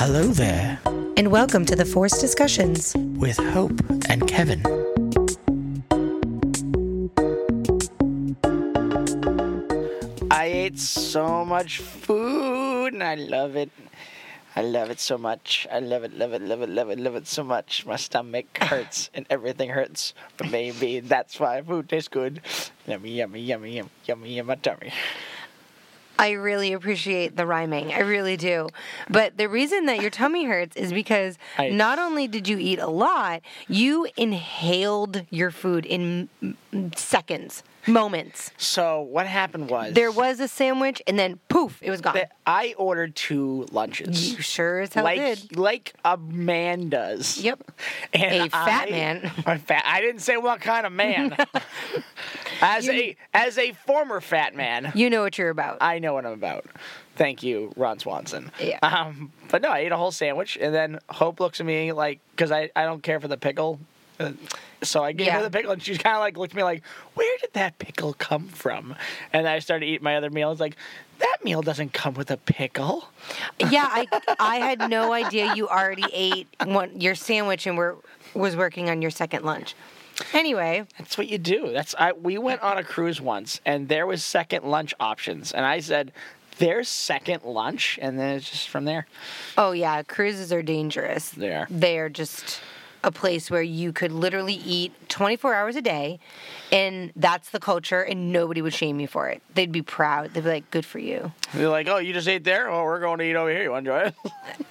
Hello there, and welcome to the Force Discussions. with Hope and Kevin. I ate so much food and I love it. I love it so much. I love it, love it, love it, love it, love it so much. My stomach hurts and everything hurts. But maybe that's why food tastes good. Yummy, yummy, yummy, yummy, yummy in my tummy. I really appreciate the rhyming. I really do. But the reason that your tummy hurts is because I- not only did you eat a lot, you inhaled your food in seconds, moments. So what happened was There was a sandwich, and then poof, it was gone. that I ordered two lunches. you sure as hell like did. like a man does. Yep. And A fat I- man. A fat. I didn't say what kind of man. as a as a former fat man, You know what you're about. I know what I'm about. Thank you, Ron Swanson. Yeah. Um, but no, I ate a whole sandwich, and then Hope looks at me like, because I, I don't care for the pickle. So I gave Yeah. her the pickle, and she's kind of like looked at me like, "Where did that pickle come from?" And I started eating my other meal. I was like, "That meal doesn't come with a pickle." yeah, I I had no idea you already ate one, your sandwich and were was working on your second lunch. Anyway, That's what you do. That's I. We went on a cruise once, and there was second lunch options, and I said, "There's second lunch," and then it's just from there. oh yeah, cruises are dangerous. They are. They are just a place where you could literally eat 24 hours a day, and that's the culture, and nobody would shame you for it. They'd be proud. They'd be like, "Good for you." They're like, "Oh, you just ate there? well we're going to eat over here. You want to enjoy it?"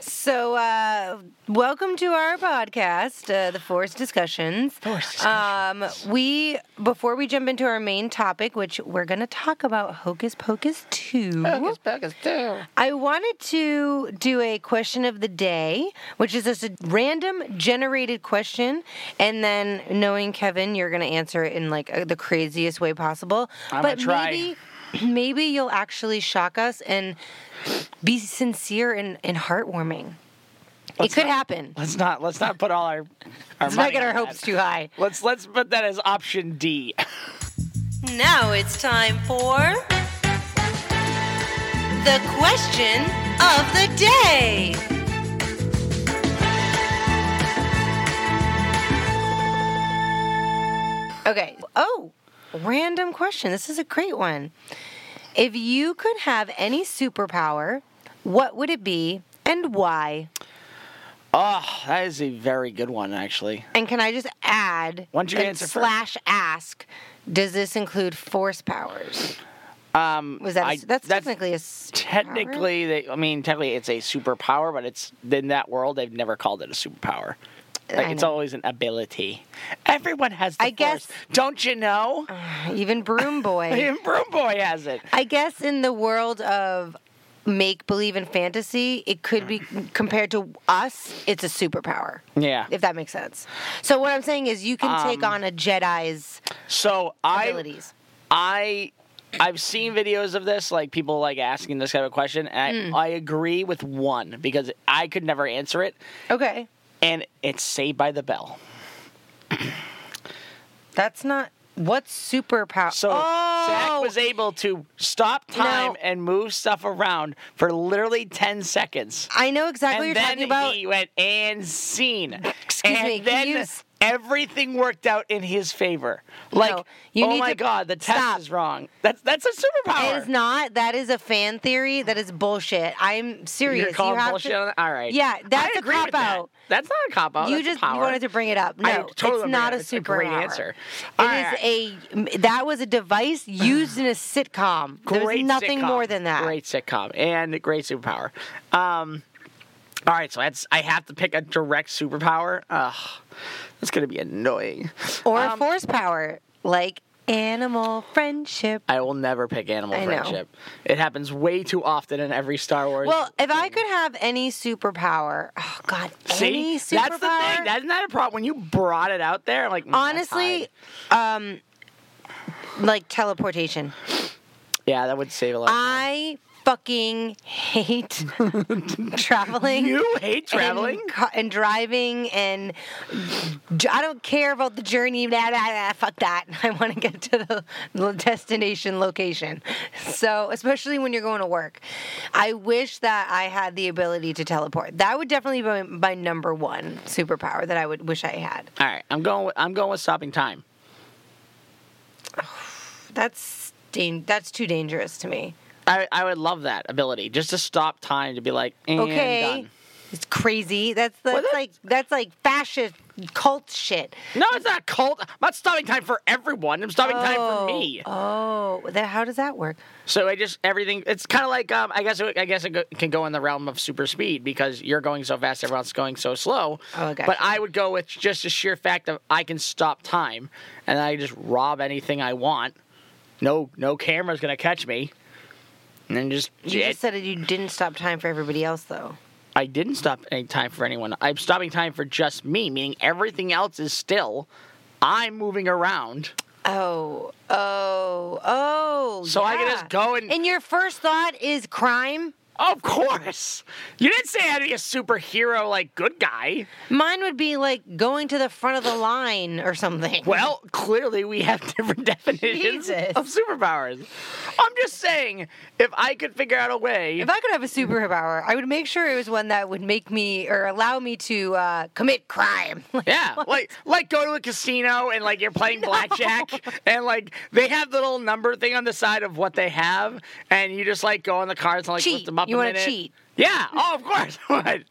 So, uh, welcome to our podcast, uh, the Force Discussions. Force Um, we before we jump into our main topic, which we're going to talk about Hocus Pocus two. Hocus pocus too. I wanted to do a question of the day, which is just a random generated question, and then knowing Kevin, you're going to answer it in like uh, the craziest way possible. I'm but gonna try. maybe, maybe you'll actually shock us and be sincere and, and heartwarming. Let's it could not- happen. Let's not. Let's not put all our. our Let's not money get our on hopes that. too high. Let's let's put that as option D. Now it's time for the question of the day. Okay. Oh, random question. This is a great one. If you could have any superpower, what would it be and why? Oh, that is a very good one, actually. And can I just add Why don't you answer first? slash ask, does this include force powers? Um, Was that a- I- that's, technically a technically. They, I mean, technically, it's a superpower, but it's in that world they've never called it a superpower. Like it's always an ability. Everyone has the I guess- force. Don't you know? even Broom Boy. Even Broom Boy has it. I guess in the world of make believe and fantasy, it could be compared to us, it's a superpower. Yeah. If that makes sense. So what I'm saying is you can take Um, on a Jedi's So I abilities. I I've seen videos of this, like people like asking this kind of question, and Hmm. I, I agree with one because I could never answer it, Okay. And it's Saved by the Bell. That's not what's superpower. So oh, Zach was able to stop time and move stuff around for literally ten seconds. I know exactly and what you're talking about. he went and scene. Excuse and me, then you everything worked out in his favor. Like, you oh my to god, the test stop. is wrong. That's that's a superpower. It is not. That is a fan theory. That is bullshit. I'm serious. You're calling you have bullshit to? All right. Yeah, that's I a agree with that. cop-out. That's not a cop out. you That's just you wanted to bring it up. No, totally it's not a agree. It's a great superpower. answer. It All is a that was a device used in a sitcom. Great There's nothing sitcom. more than that. Great sitcom and great superpower. Um, all right, so that's I have to pick a direct superpower. Ugh, that's gonna be annoying. Or Um, force power, like animal friendship. I will never pick animal I know. friendship. It happens way too often in every Star Wars. Well, if I could have any superpower, oh god, See, any superpower. that's the thing. That's not a problem. When you brought it out there, I'm like mm, honestly, um, like teleportation. yeah, that would save a lot. of time. I fucking hate traveling. You hate traveling? and, ca- and driving, and I don't care about the journey. Blah, blah, blah, fuck that. I want to get to the, destination location. So, especially when you're going to work, I wish that I had the ability to teleport. That would definitely be my, my number one superpower that I would wish I had. All right, I'm going. With, I'm going with stopping time. That's dan- that's too dangerous to me. I, I would love that ability, just to stop time to be like, and Okay. done. It's crazy. That's that's Well, that's- like that's like fascist cult shit. No, it's not cult. I'm not stopping time for everyone. I'm stopping time for me. Oh, that, how does that work? So I just everything. It's kind of like um, I guess it, I guess it can go in the realm of super speed because you're going so fast, everyone's going so slow. Oh, gotcha. But I would go with just the sheer fact of I can stop time and I just rob anything I want. No, no camera's gonna catch me. And then just, You just said that you didn't stop time for everybody else, though. I didn't stop any time for anyone. I'm stopping time for just me, meaning everything else is still. I'm moving around. Oh, oh, oh. So I can yeah. just go and- And your first thought is crime. Of course. You didn't say I had to be a superhero, like good guy. Mine would be like going to the front of the line or something. Well, clearly we have different definitions Jesus. of superpowers. I'm just saying, if I could figure out a way. If I could have a superpower, I would make sure it was one that would make me or allow me to uh, commit crime. Like, yeah, like like go to a casino and like you're playing blackjack and like they have the little number thing on the side of what they have and you just like go on the cards and like Cheat. lift them up You a wanna cheat. Yeah. Oh, of course. I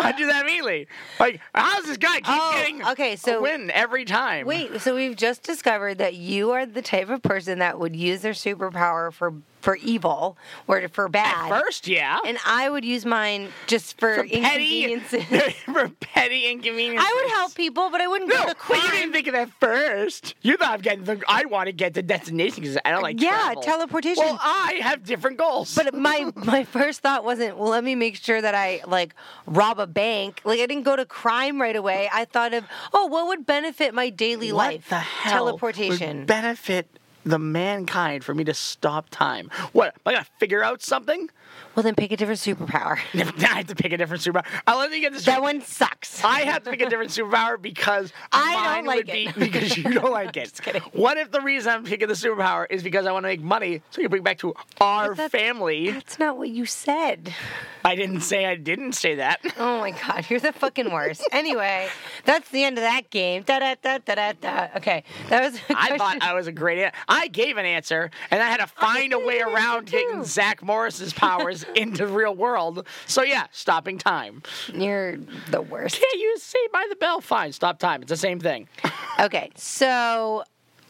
I do that immediately. Like, how's this guy keep Oh, getting okay, a so- win every time? Wait, so we've just discovered that you are the type of person that would use their superpower for for evil or for bad. First, yeah. And I would use mine just for, for petty, for petty inconveniences. I would help people, but I wouldn't No, go to but you didn't think of that first. You thought I'm getting the. I want to get to destination because I don't like Yeah, travel. teleportation. Well, I have different goals. But my my first thought wasn't, well, let me make sure that I like rob a bank. Like I didn't go to crime right away. I thought of, oh, what would benefit my daily what life? the hell Teleportation. would benefit the mankind for me to stop time? What? Am I gonna figure out something? well, then pick a different superpower. I have to pick a different superpower. I'll let me get this. that one sucks. I have to pick a different superpower because I don't like would it. be because you don't like it. Just kidding. What if the reason I'm picking the superpower is because I want to make money so you bring back to our that's- family? That's not what you said. I didn't say I didn't say that. Oh my god, you're the fucking worst. anyway, that's the end of that game. Da da da da da. Okay, that was. I thought I was a great answer. I gave an answer, and I had to find a way around getting. Zach Morris's powers into the real world. So yeah, stopping time. You're the worst. Yeah, you say by the bell. Fine, stop time. It's the same thing. Okay, so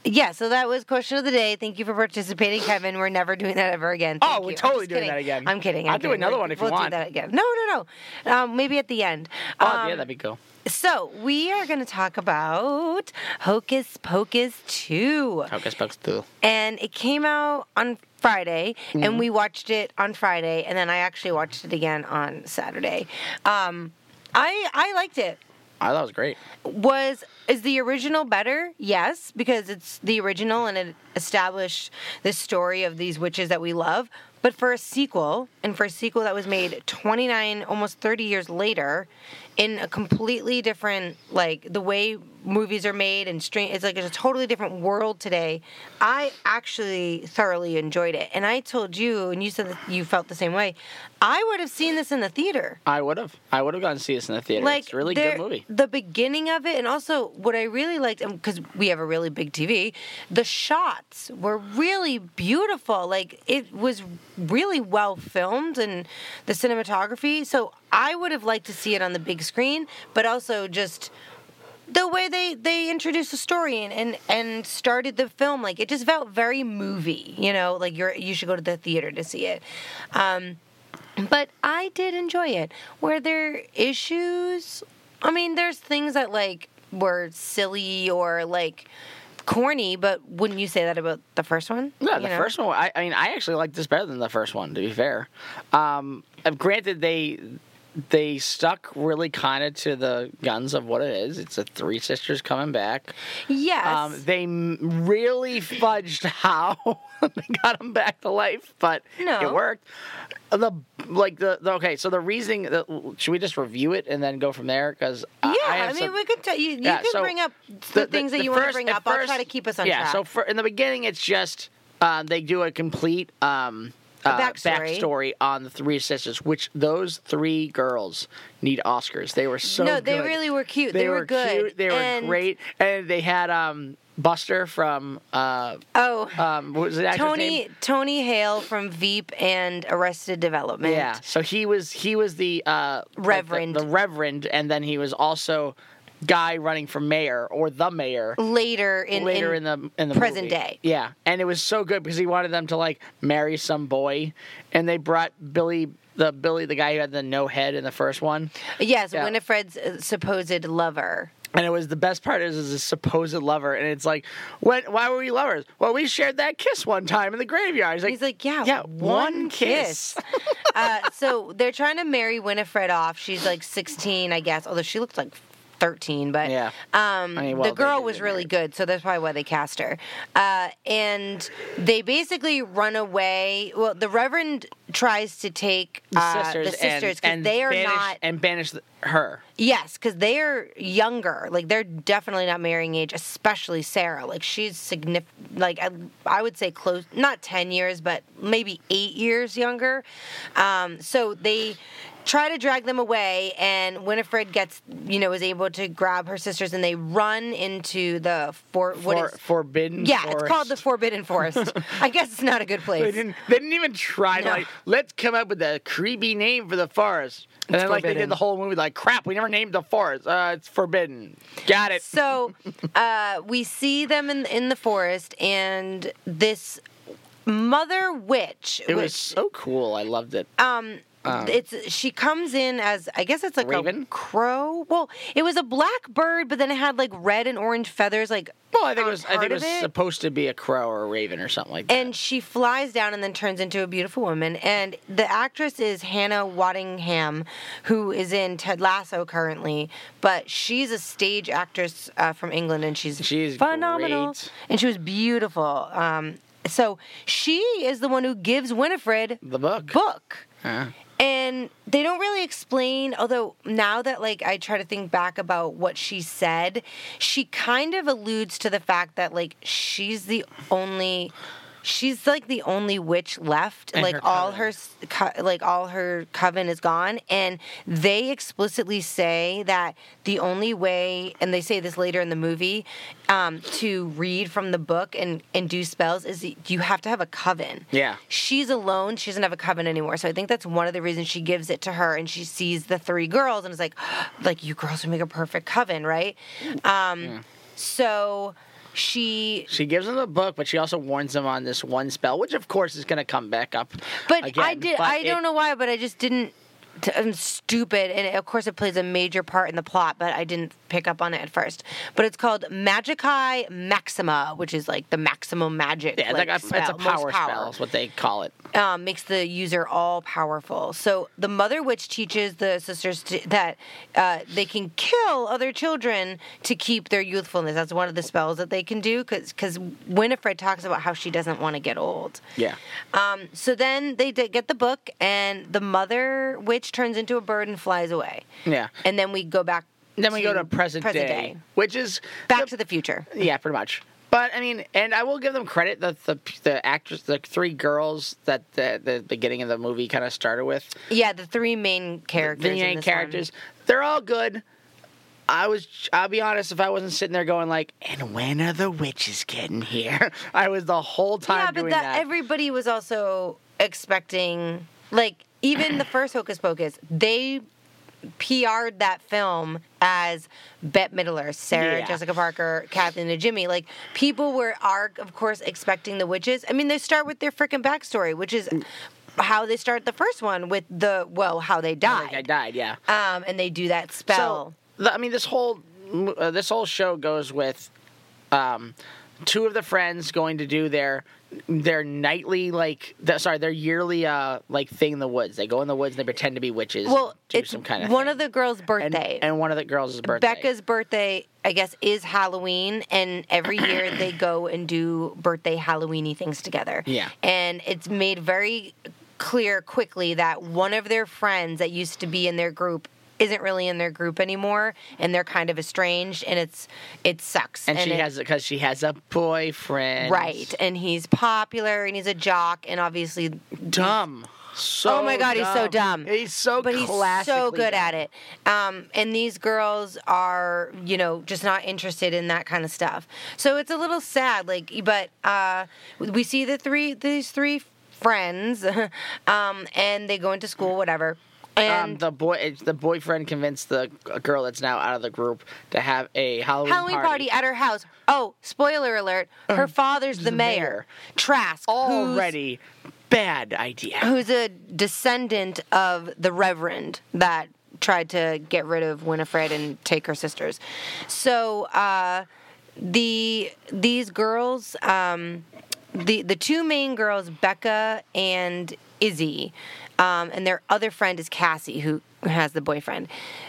yeah, so that was question of the day. Thank you for participating, Kevin. We're never doing that ever again. Oh, we're you. Totally doing kidding. that again. I'm kidding. I'll I'm do kidding. another We're- one if you we'll want. do that again. No, no, no. Um, maybe at the end. Oh Um, yeah, that'd be cool. So we are going to talk about Hocus Pocus 2. Hocus Pocus two. and it came out on Friday, Mm-hmm. and we watched it on Friday, and then I actually watched it again on Saturday. Um, I I liked it. I thought it was great. Was is the original better? Yes, because it's the original and it established the story of these witches that we love. But for a sequel, and for a sequel that was made 29, almost 30 years later, in a completely different, like the way movies are made and stream, it's like it's a totally different world today. I actually thoroughly enjoyed it, and I told you, and you said that you felt the same way. I would have seen this in the theater I would have. I would have gone to see this in the theater. like it's a really there- good movie. The beginning of it, and also what I really liked, um, because we have a really big TV, the shots were really beautiful. Like it was really well filmed, and the cinematography. So I would have liked to see it on the big screen, but also just the way they they introduced the story and, and and started the film like it just felt very movie you know like you're you should go to the theater to see it um but I did enjoy it. Were there issues? I mean, there's things that like were silly or like corny, but wouldn't you say that about the first one? Yeah, You the know? first one. I, I mean, I actually like this better than the first one. To be fair, um, uh, granted they they stuck really kind of to the guns of what it is. It's a three sisters coming back. Yes. Um, they m- really fudged how they got them back to life, but No. it worked. The like the, the okay, so the reasoning. The, should we just review it and then go from there? Because yeah, I, I, mean, some- we could tell you. You Yeah, can so bring up the, things that you want to bring up. I'll try to keep us on yeah, track. Yeah. So for, in the beginning, it's just uh, they do a complete um, uh, backstory. backstory on the three sisters, which those three girls need Oscars. They were so no, they good. really were cute. They, They, were, good. cute. They were And- great, and they had um, Buster from uh, Oh, um, what was the Tony name? Tony Hale from Veep and Arrested Development. Yeah, so he was he was the uh, like the- Reverend. the, reverend, and then he was also guy running for mayor or the mayor. Later in later in, in, the in the present movie. day. Yeah, and it was so good because he wanted them to like marry some boy, and they brought Billy, the Billy, the guy who had the no head in the first one, yes, Yeah. Winifred's uh, supposed lover. and it was the best part is is a supposed lover, and it's like, when why were we lovers? Well, we shared that kiss one time in the graveyard. He's like, He's like, yeah, yeah, one, one kiss. kiss. uh, so they're trying to marry Winifred off. She's like 16, I guess, although she looks like 13. But Yeah. um, I mean, well, the girl was really good, so that's probably why they cast her. Uh, and they basically run away. Well, the Reverend tries to take the uh, sisters, the sisters and, and they are banish, not. and banish her. Yes, because they are younger. Like they're definitely not marrying age, especially Sarah. Like she's significant. Like I, I would say close, not ten years, but maybe eight years younger. Um, so they try to drag them away, and Winifred gets, you know, is able to grab her sisters, and they run into the for what For, is. forbidden. Yeah, it's called the. Forbidden Forest. I guess it's not a good They place. didn't. They didn't even try to No. like. Let's come up with a creepy name for the forest. And It's then like they did the whole movie like, crap, we never named the forest. Uh, it's forbidden. Got it. So uh, we see them in in the forest, and this mother witch. it was so cool. I loved it. um. Um, it's she comes in as I guess it's like Raven? a crow. Well, it was a black bird, but then it had like red and orange feathers, like Well, I think it was. I think it was it. supposed to be a crow or a raven or something like that. and she flies down and then turns into a beautiful woman. And the actress is Hannah Waddingham, who is in Ted Lasso currently, but she's a stage actress uh, from England, and she's She's phenomenal. great. And she was beautiful. Um, so she is the one who gives Winifred the book. book. Yeah. And they don't really explain, although now that like I try to think back about what she said, she kind of alludes to the fact that like she's the only she's like the only witch left. And like her all her co- like all her coven is gone and they explicitly say that the only way and they say this later in the movie um, to read from the book and and do spells is you have to have a coven Yeah. she's alone. She doesn't have a coven anymore. So I think that's one of the reasons she gives it to her, and she sees the three girls, and is like, like you girls would make a perfect coven, right? Um, So she, She gives him the book, but she also warns him on this one spell, which of course is going to come back up. but I did. but I it- don't know why, but I just didn't. T- I'm stupid, and of course it plays a major part in the plot, but I didn't pick up on it at first. But it's called Magicae Maxima, which is like the maximum magic. Yeah, it's like, like a, spell, it's a power, power. spell, is what they call it. um, makes the user all powerful. So the mother witch teaches the sisters to, that uh, they can kill other children to keep their youthfulness. That's one of the spells that they can do because Winifred talks about how she doesn't want to get old. Yeah. Um, so then they d- get the book, and the mother witch turns into a bird and flies away. Yeah. And then we go back. Then we go to present, present day, day. which is Back the- to the future. Yeah, pretty much. But I mean, and I will give them credit that the the actress, the three girls that the, the beginning of the movie kind of started with, Yeah, the three main characters. the in main characters, they're all good. I was, I'll be honest, if I wasn't sitting there going like, "And when are the witches getting here?" I was the whole time Yeah, but doing that, that. everybody was also expecting, like, even the first Hocus Pocus, they PR'd that film as Bette Midler, Sarah Yeah. Jessica Parker, Kathy Najimy. Like people were are of course expecting the witches. I mean, they start with their freaking backstory, which is how they start the first one with the well, how they died. I died. Yeah. Um, and they do that spell. So, I mean, this whole uh, this whole show goes with um, two of the friends going to do their their nightly like the, sorry their yearly uh like thing in the woods. They go in the woods and they pretend to be witches. Well, do it's some kind of one thing. of the girls' and, birthday. and one of the girls' birthday. Becca's birthday, I guess, is Halloween, and every year they go and do birthday Halloweeny things together. Yeah. And it's made very clear quickly that one of their friends that used to be in their group isn't really in their group anymore, and they're kind of estranged, and it's it sucks. and, she it- has because she has a boyfriend. right, and he's popular, and he's a jock, and obviously Dumb. So oh my god, he's so dumb. He's so but he's so good dumb. at it. Um, and these girls are, you know, just not interested in that kind of stuff. So it's a little sad. Like, but uh, we see the three, these three friends, um, and they go into school, whatever. And um, the boy, the boyfriend convinced the girl that's now out of the group to have a Halloween, Halloween party. at her house. Oh, spoiler alert! Her father's the, the mayor, mayor. Trask, Already bad idea. who's a descendant of the Reverend that tried to get rid of Winifred and take her sisters. So uh, the these girls, um, the the two main girls, Becca and Izzy, um, and their other friend is Cassie, who has the boyfriend.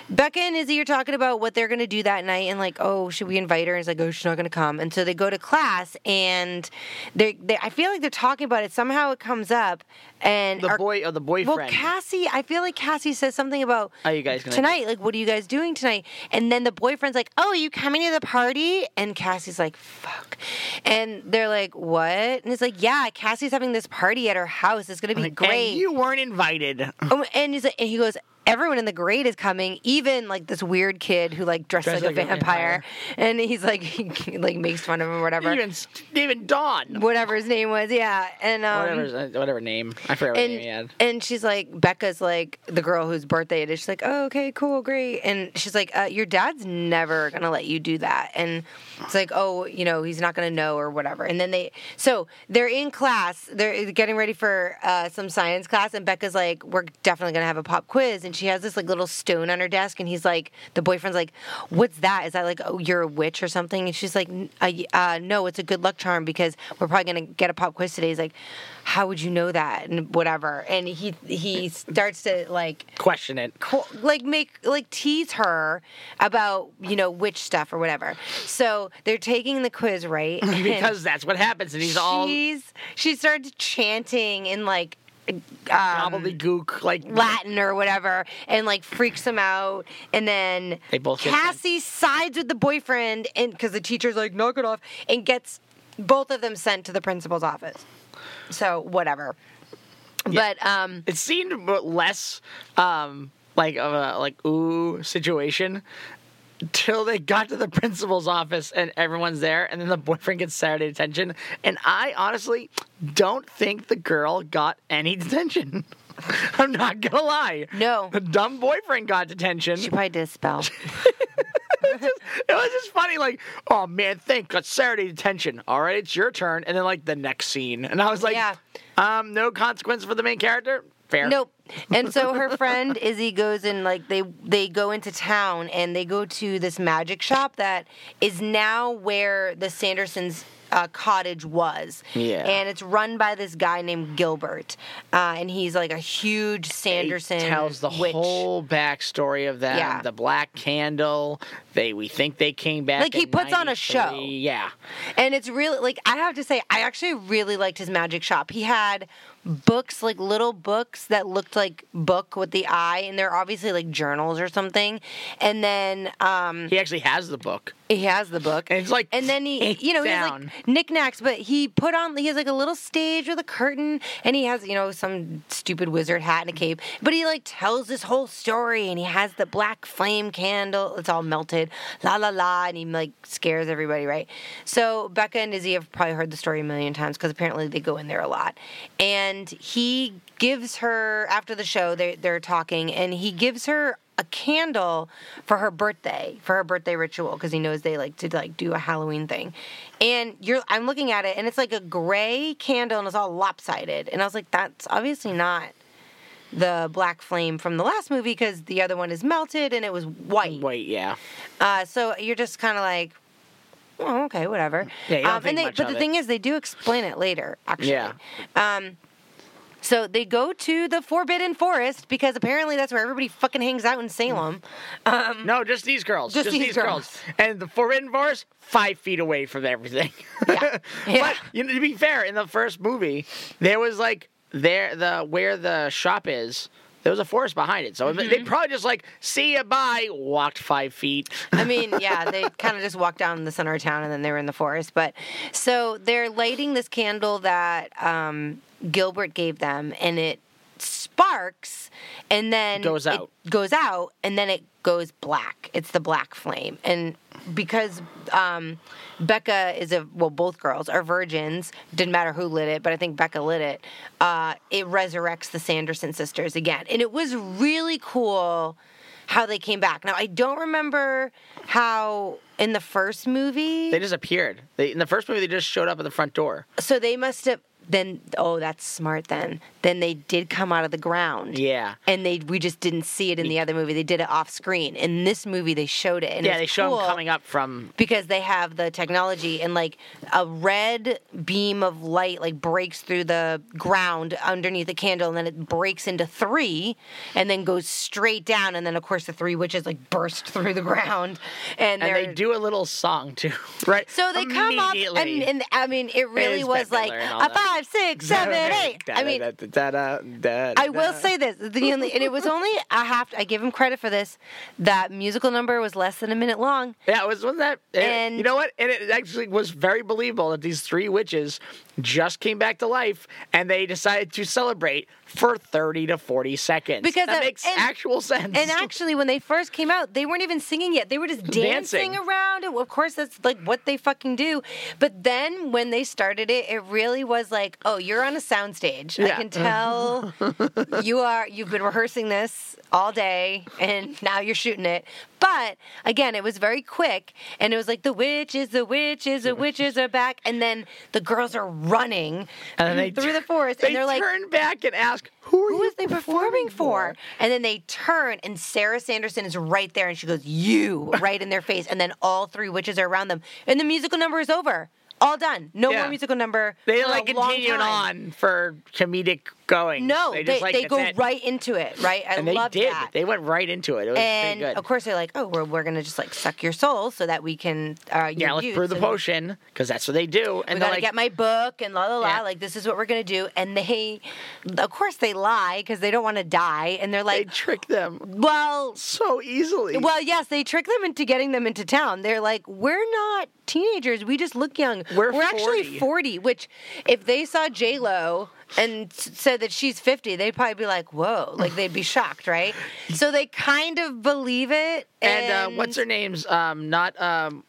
Becca and Izzy are talking about what they're going to do that night, and like, oh, should we invite her? And it's like, oh, she's not going to come. And so they go to class, and they, they, I feel like they're talking about it. Somehow it comes up, and The our- boy or the well, boyfriend. Cassie, I feel like Cassie says something about Are you guys tonight? Like, what are you guys doing tonight? And then the boyfriend's like, "Oh, are you coming to the party?" And Cassie's like, "Fuck," and they're like, "What?" And it's like, "Yeah, Cassie's having this party at her house. It's gonna be And great." you weren't invited. Oh, and he's like, and he goes, everyone in the grade is coming, even like this weird kid who like dressed Dressed like, a like a vampire. vampire. And he's like, he, like makes fun of him or whatever, Even even Dawn. whatever his name was. Yeah, and um, Whatever whatever name. I forgot what name he had. and, and she's like, Becca's like the girl whose birthday it is. She's like, oh, okay, cool, great. And she's like, uh, your dad's never gonna let you do that. And it's like, oh, you know, he's not gonna know or whatever. And then they, so they're in class, they're getting ready for uh, some science class, and Becca's like, we're definitely gonna have a pop quiz, and she has this like little stone on her desk, and he's like, the boyfriend's like, what's that? Is that like, oh, you're a witch or something? And she's like, "N- uh, no, it's a good luck charm because we're probably gonna get a pop quiz today. He's like, how would you know that? And whatever. And he he starts to like Question it. co- like make like tease her about you know witch stuff or whatever. So they're taking the quiz right Because that's what happens, and he's all she's she starts chanting in like um, gobbledygook, like Latin or whatever, and like freaks him out. And then They both get. Cassie sides with the boyfriend, and because the teacher's like, knock it off, and gets both of them sent to the principal's office. So whatever. But um, it seemed less um like of a like ooh situation till they got to the principal's office and everyone's there and then the boyfriend gets Saturday detention and I honestly don't think the girl got any detention. I'm not gonna lie. No. The dumb boyfriend got detention. she probably did a spell. it was just funny, like, oh man, thank God, Saturday detention. All right, it's your turn. And then like the next scene. And I was like, Yeah. um, no consequence for the main character? Fair. Nope. And so her friend Izzy goes and like they they go into town and they go to this magic shop that is now where the Sandersons uh, cottage was. Yeah. And it's run by this guy named Gilbert, uh, and he's like a huge Sanderson. Tells the witch. whole backstory of them. Yeah. The Black Candle. They we think they came back. Like, he puts on a show. Yeah. And it's really like I have to say, I actually really liked his magic shop. He had books, like little books that looked like book with the eye, and they're obviously like journals or something. And then um, He actually has the book. he has the book, And it's like and then he, you know, down. like knickknacks, but he put on, he has like a little stage with a curtain, and he has, you know, some stupid wizard hat and a cape. But he like tells this whole story, and he has the black flame candle. It's all melted, la la la, and he like scares everybody, right? So Becca and Izzy have probably heard the story a million times because apparently they go in there a lot, and he gives her after the show they they're talking, and he gives her a candle for her birthday for her birthday ritual because he knows they like to like do a halloween thing and you're i'm looking at it and it's like a gray candle and it's all lopsided and i was like that's obviously not the black flame from the last movie because the other one is melted and it was white white yeah. uh, so you're just kind of like oh, okay, whatever. Yeah, um, and they, but the it. thing is, they do explain it later. Actually. Yeah. Um, so they go to the Forbidden Forest because apparently that's where everybody fucking hangs out in Salem. Um, No, just these girls. Just Just, these these, girls. girls. And the Forbidden Forest, five feet away from everything. Yeah. Yeah. But you know, to be fair, in the first movie, there was like there the where the shop is. There was a forest behind it, so Mm-hmm. they probably just like see you bye, walked five feet. I mean, yeah, they kind of just walked down the center of town and then they were in the forest. But so they're lighting this candle that um, Gilbert gave them, and it sparks, and then Goes it out. goes out, and then it goes black. It's the black flame, and because um, Becca is a well, both girls are virgins. Didn't matter who lit it, but I think Becca lit it. Uh, it resurrects the Sanderson sisters again, and it was really cool how they came back. Now I don't remember how in the first movie. They just appeared. They, in the first movie, they just showed up at the front door. so they must have then. Oh, that's smart. Then then they did come out of the ground. Yeah. And they we just didn't see it in the other movie. They did it off screen. In this movie, they showed it. And yeah, it's they show cool them coming up from. because they have the technology and like a red beam of light like breaks through the ground underneath the candle and then it breaks into three and then goes straight down and then of course the three witches like burst through the ground and, And they're do a little song too, right? so they come up and, and I mean it really is was like Midler and all a that. five, six, seven, eight. I mean I will say this: the only, and it was only I have to, I give him credit for this. That musical number was less than a minute long. Yeah, it was wasn't that? And- you know what? And it actually was very believable that these three witches just came back to life, and they decided to celebrate for thirty to forty seconds. Because that that- makes and- actual sense. And actually, when they first came out, they weren't even singing yet. They were just dancing, Dancing. around. Of course, that's like what they fucking do. But then when they started it, it really was like, oh, you're on a soundstage. I can tell you are. You've been rehearsing this all day, and now you're shooting it. But again, it was very quick, and it was like the witches, the witches, the witches are back, and then the girls are running And then they through the forest, they and they're like, turn back and ask, "Who are who you is they performing for? And then they turn, and Sarah Sanderson is right there, and she goes, "You!" right in their face, and then all three witches are around them, and the musical number is over, all done, no Yeah. more musical number. They like a long continued time. on for comedic going. No, they they, like they go it. right into it, right? I and they love did. that. They went right into it. It was and good. of course, they're like, "Oh, we're, we're gonna just like suck your soul so that we can uh, yeah, let's brew the potion because that's what they do. And we gotta like, get my book and la la la. Yeah. Like this is what we're gonna do. And they, of course, they lie because they don't want to die. And they're like, they trick them well, so easily. Well, yes, they trick them into getting them into town. They're like, we're not teenagers. We just look young. We're actually 40." 40, which if they saw J Lo and said that she's 50, they'd probably be like, whoa. Like they'd be shocked, right? So they kind of believe it. And, And, uh, what's her name's? Um, not um,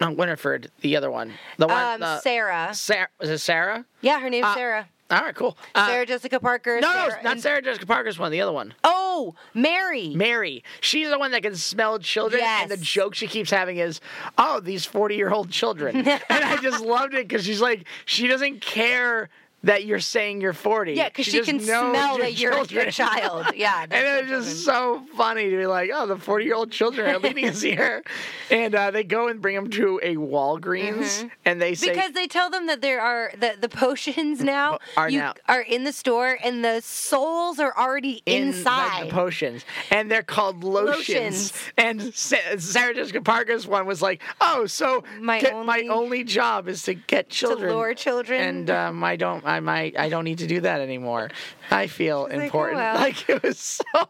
not Winifred. The other one. The one. Um, the, Sarah. Sarah. Was it Sarah? Yeah, her name's Uh, Sarah. All right, cool. Uh, Sarah Jessica Parker. no, no, Sarah- not Sarah Jessica Parker's one. The other one. Oh, Mary. Mary. She's the one that can smell children, and the joke she keeps having is, "Oh, these forty-year-old children," and I just loved it because she's like, she doesn't care that you're saying you're forty. yeah, because she, just can smell that you're a child. Yeah. And it was just so funny to be like, oh, the 40 year old children are leading us here. And uh, they go and bring them to a Walgreens and they say, Mm-hmm. because they tell them that there are the, the potions now Are you now- are in the store and the souls are already in like, inside. the potions, and they're called lotions. Lotions. And Sarah Jessica Parker's one was like, "Oh, so My get- my only- only job is to get children, To lure children. and um, I don't, I might, I don't need to do that anymore. I feel like, oh, important. well. Like it was so,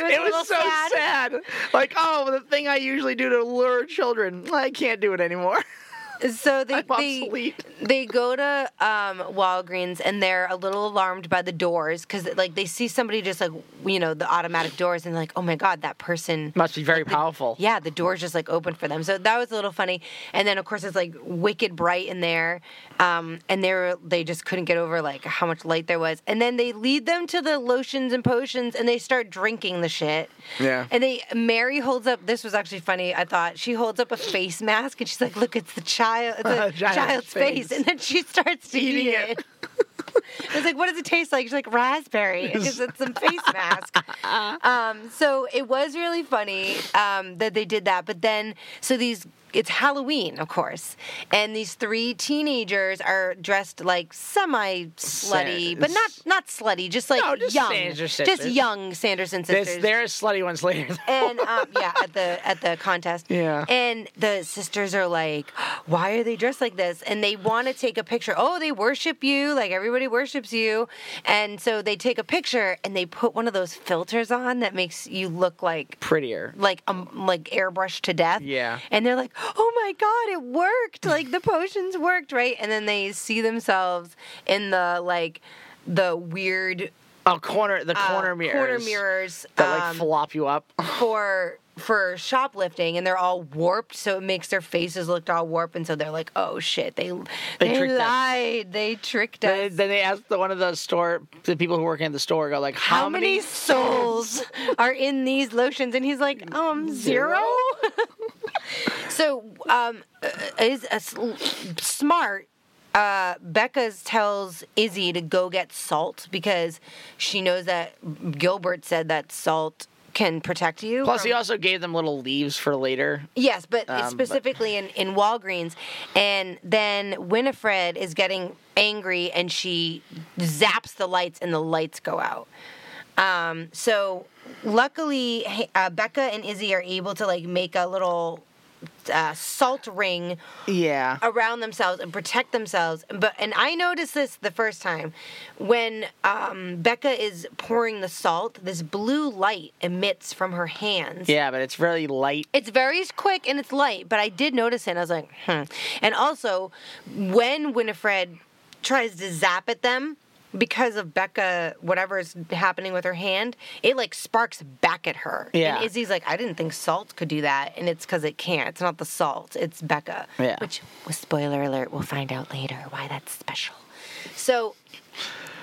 it a was, so sad. sad. Like, oh, the thing I usually do to lure children, I can't do it anymore. so they I'm they, they go to um, Walgreens and they're a little alarmed by the doors because like they see somebody just like you know the automatic doors and they're like oh my god that person Must be very powerful. yeah, the doors just like open for them. So that was a little funny. And then of course it's like wicked bright in there, um, and they were they just couldn't get over like how much light there was. And then they lead them to the lotions and potions, and they start drinking the shit. Yeah. And they Mary holds up. This was actually funny. I thought she holds up a face mask, and she's like, "Look, it's the child, the Child's child's face. face. And then she starts to Eating eat it. it. I was like, what does it taste like? She's like, raspberry, because it's some face mask. Um, so it was really funny um, that they did that. But then, so these, it's Halloween, of course, and these three teenagers are dressed like semi slutty, but not not slutty, just like No, just young, Sanders just sisters. young Sanderson sisters. This, there's slutty ones later. and um, yeah, at the at the contest. Yeah. And the sisters are like, "Why are they dressed like this?" And they want to take a picture. Oh, they worship you, like everybody worships you. And so they take a picture and they put one of those filters on that makes you look like Prettier. like um like airbrushed to death. Yeah. And they're like, "Oh my god, it worked! Like the potions worked, right?" And then they see themselves in the like the weird Oh, corner the uh, corner mirrors. corner mirrors that like um, flop you up. for for shoplifting and they're all warped so it makes their faces look all warped and so they're like oh shit they they, us. lied they tricked us Then, then they asked the, one of the store the people who work in the store go like how, how, many souls are in these lotions and he's like um zero so um uh, is a s- smart uh, Becca tells Izzy to go get salt because she knows that Gilbert said that salt can protect you. Plus, from- he also gave them little leaves for later. Yes, but Um, but- specifically in, in Walgreens. And then Winifred is getting angry and she zaps the lights and the lights go out. Um, so luckily, uh, Becca and Izzy are able to like make a little uh, salt ring Yeah. around themselves and protect themselves. But and I noticed this the first time when um, Becca is pouring the salt. This blue light emits from her hands. Yeah, but it's very light. It's very quick and it's light, but I did notice it. And I was like, hmm. And also, when Winifred tries to zap at them because of Becca, whatever is happening with her hand, it like sparks back at her. Yeah. And Izzy's like, I didn't think salt could do that, and it's because it can't. It's not the salt. It's Becca. Yeah. Which, spoiler alert, we'll find out later why that's special. So.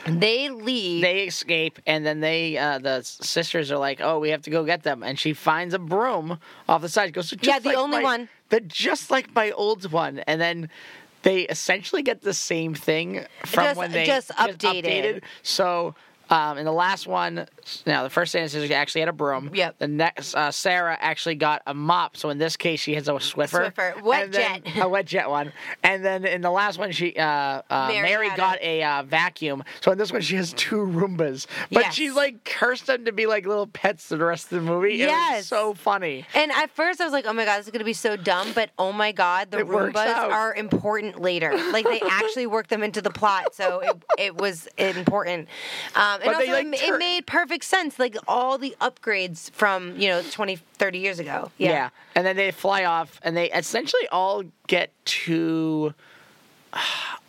They leave. They escape, and then they, uh, the sisters are like, "Oh, we have to go get them." And she finds a broom off the side. Goes, to just Yeah, the like only my- one. The just like my old one, and then they essentially get the same thing from Just- when they just updated. So. Um, in the last one, now the first Santa actually had a broom. Yep. The next, uh, Sarah actually got a mop. So in this case, she has a Swiffer. Swiffer. Wet and jet. A wet jet one. And then in the last one, she uh, uh, Mary Mary, got a uh, vacuum. So in this one, she has two Roombas. But Yes. she's like cursed them to be like little pets the rest of the movie. It was Yes. so funny. And at first, I was like, "Oh my god, this is gonna be so dumb," but oh my god, the It Roombas are important later. Like they actually work them into the plot, so it, it was important. Um, and But also, they, like, it, tur- it made perfect sense. Like all the upgrades from you know 20, 30 years ago. Yeah. Yeah. And then they fly off, and they essentially all get to.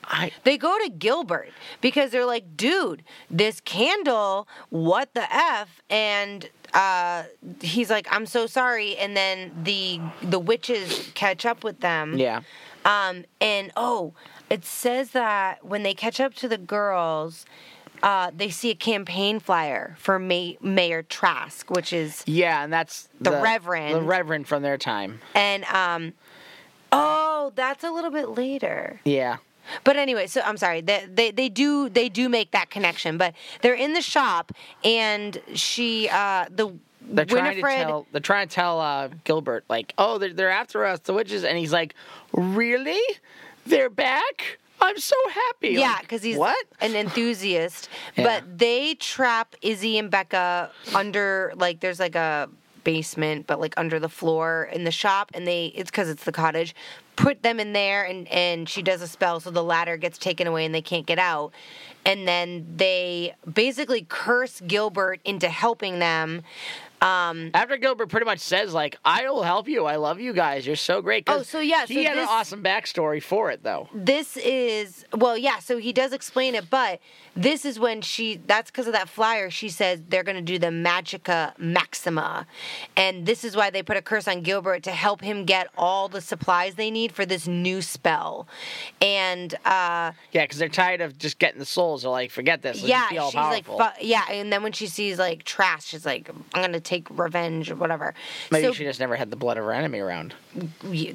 I They go to Gilbert because they're like, dude, this candle, what the F? And uh, he's like, I'm so sorry. And then the the witches catch up with them. yeah. Um, and oh, it says that when they catch up to the girls, uh, they see a campaign flyer for May- Mayor Trask, which is Yeah, and that's The Reverend. the Reverend from their time. and um, oh, that's a little bit later. Yeah, But anyway, so I'm sorry. They, they they do they do make that connection, but they're in the shop and she uh the they're trying Winifred to tell they're trying to tell uh, Gilbert like, oh, they're they're after us, the witches, and he's like, really? They're back? I'm so happy. Yeah, Like, because he's what? an enthusiast. Yeah. But they trap Izzy and Becca under like there's like a basement, but like under the floor in the shop, and they it's because it's the cottage. Put them in there, and and she does a spell, so the ladder gets taken away, and they can't get out. And then they basically curse Gilbert into helping them. Um, After Gilbert pretty much says like, "I will help you. I love you guys. You're so great." Oh, so yeah, he so had this- an awesome backstory for it though. this is well yeah so he does explain it but this is when she that's because of that flyer she says they're going to do the magica maxima and this is why they put a curse on gilbert to help him get all the supplies they need for this new spell and uh Yeah, because they're tired of just getting the souls. They're like, forget this. Let's yeah be all she's like powerful. fu- yeah and then when she sees like Trask she's like i'm going to take revenge or whatever Maybe so she just never had the blood of her enemy around.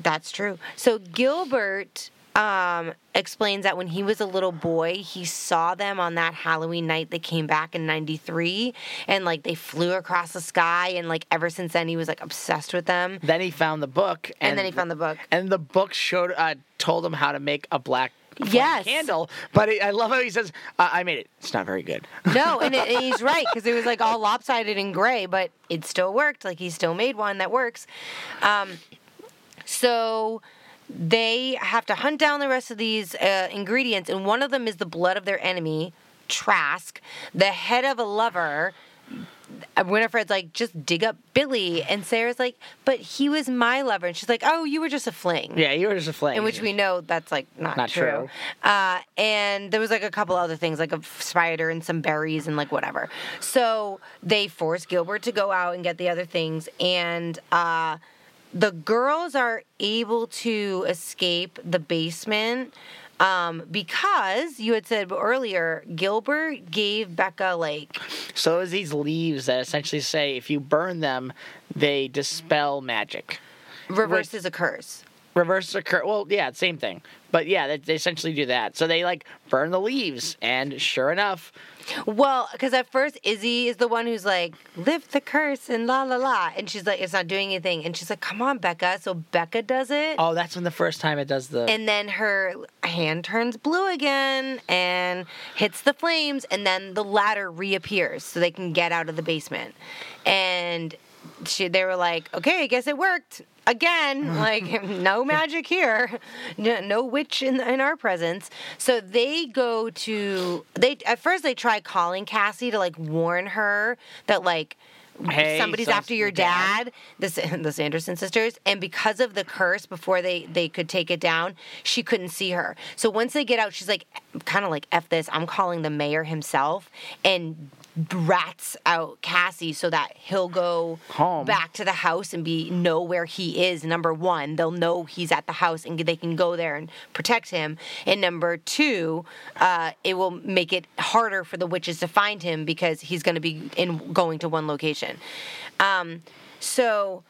That's true. So Gilbert um, explains that when he was a little boy, he saw them on that Halloween night they came back in 93 and like they flew across the sky and like ever since then he was like obsessed with them. Then he found the book, And then he found the book. and the book showed uh, told him how to make a black Yes. candle. But it, I love how he says, uh, "I made it. It's not very good." No, and, it, and he's right because it was like all lopsided and gray, but it still worked. Like he still made one that works. Um, so they have to hunt down the rest of these uh, ingredients, and one of them is the blood of their enemy, Trask, the head of a lover. Winifred's like, just dig up Billy, and Sarah's like, but he was my lover, and she's like, oh, you were just a fling. yeah, you were just a fling. In which we know that's like not, Not true. true. Uh, and there was like a couple other things, like a spider and some berries and like whatever. So they force Gilbert to go out and get the other things, and uh, the girls are able to escape the basement. Um, because you had said earlier, Gilbert gave Becca like So there's these leaves that essentially say if you burn them, they dispel magic. reverses a curse. Reverse occur. Well, yeah, same thing. But yeah, they, they essentially do that. So they like burn the leaves, and sure enough, Well, because at first Izzy is the one who's like, lift the curse and la la la. And she's like, it's not doing anything. And she's like, come on, Becca. So Becca does it. oh, that's when the first time it does the. And then her hand turns blue again and hits the flames. And then the ladder reappears so they can get out of the basement. And she, they were like, okay, I guess it worked. Again, like no magic here, no, no witch in in our presence. So they go to they at first they try calling Cassie to like warn her that like Hey, somebody's so- after your dad. dad, the the Sanderson sisters, and because of the curse, before they they could take it down, she couldn't see her. So once they get out, she's like, kind of like f this. I'm calling the mayor himself and rats out Cassie so that he'll go Home. back to the house and be know where he is. Number one, they'll know he's at the house and they can go there and protect him. And number two, uh, it will make it harder for the witches to find him because he's going to be in going to one location. Um, so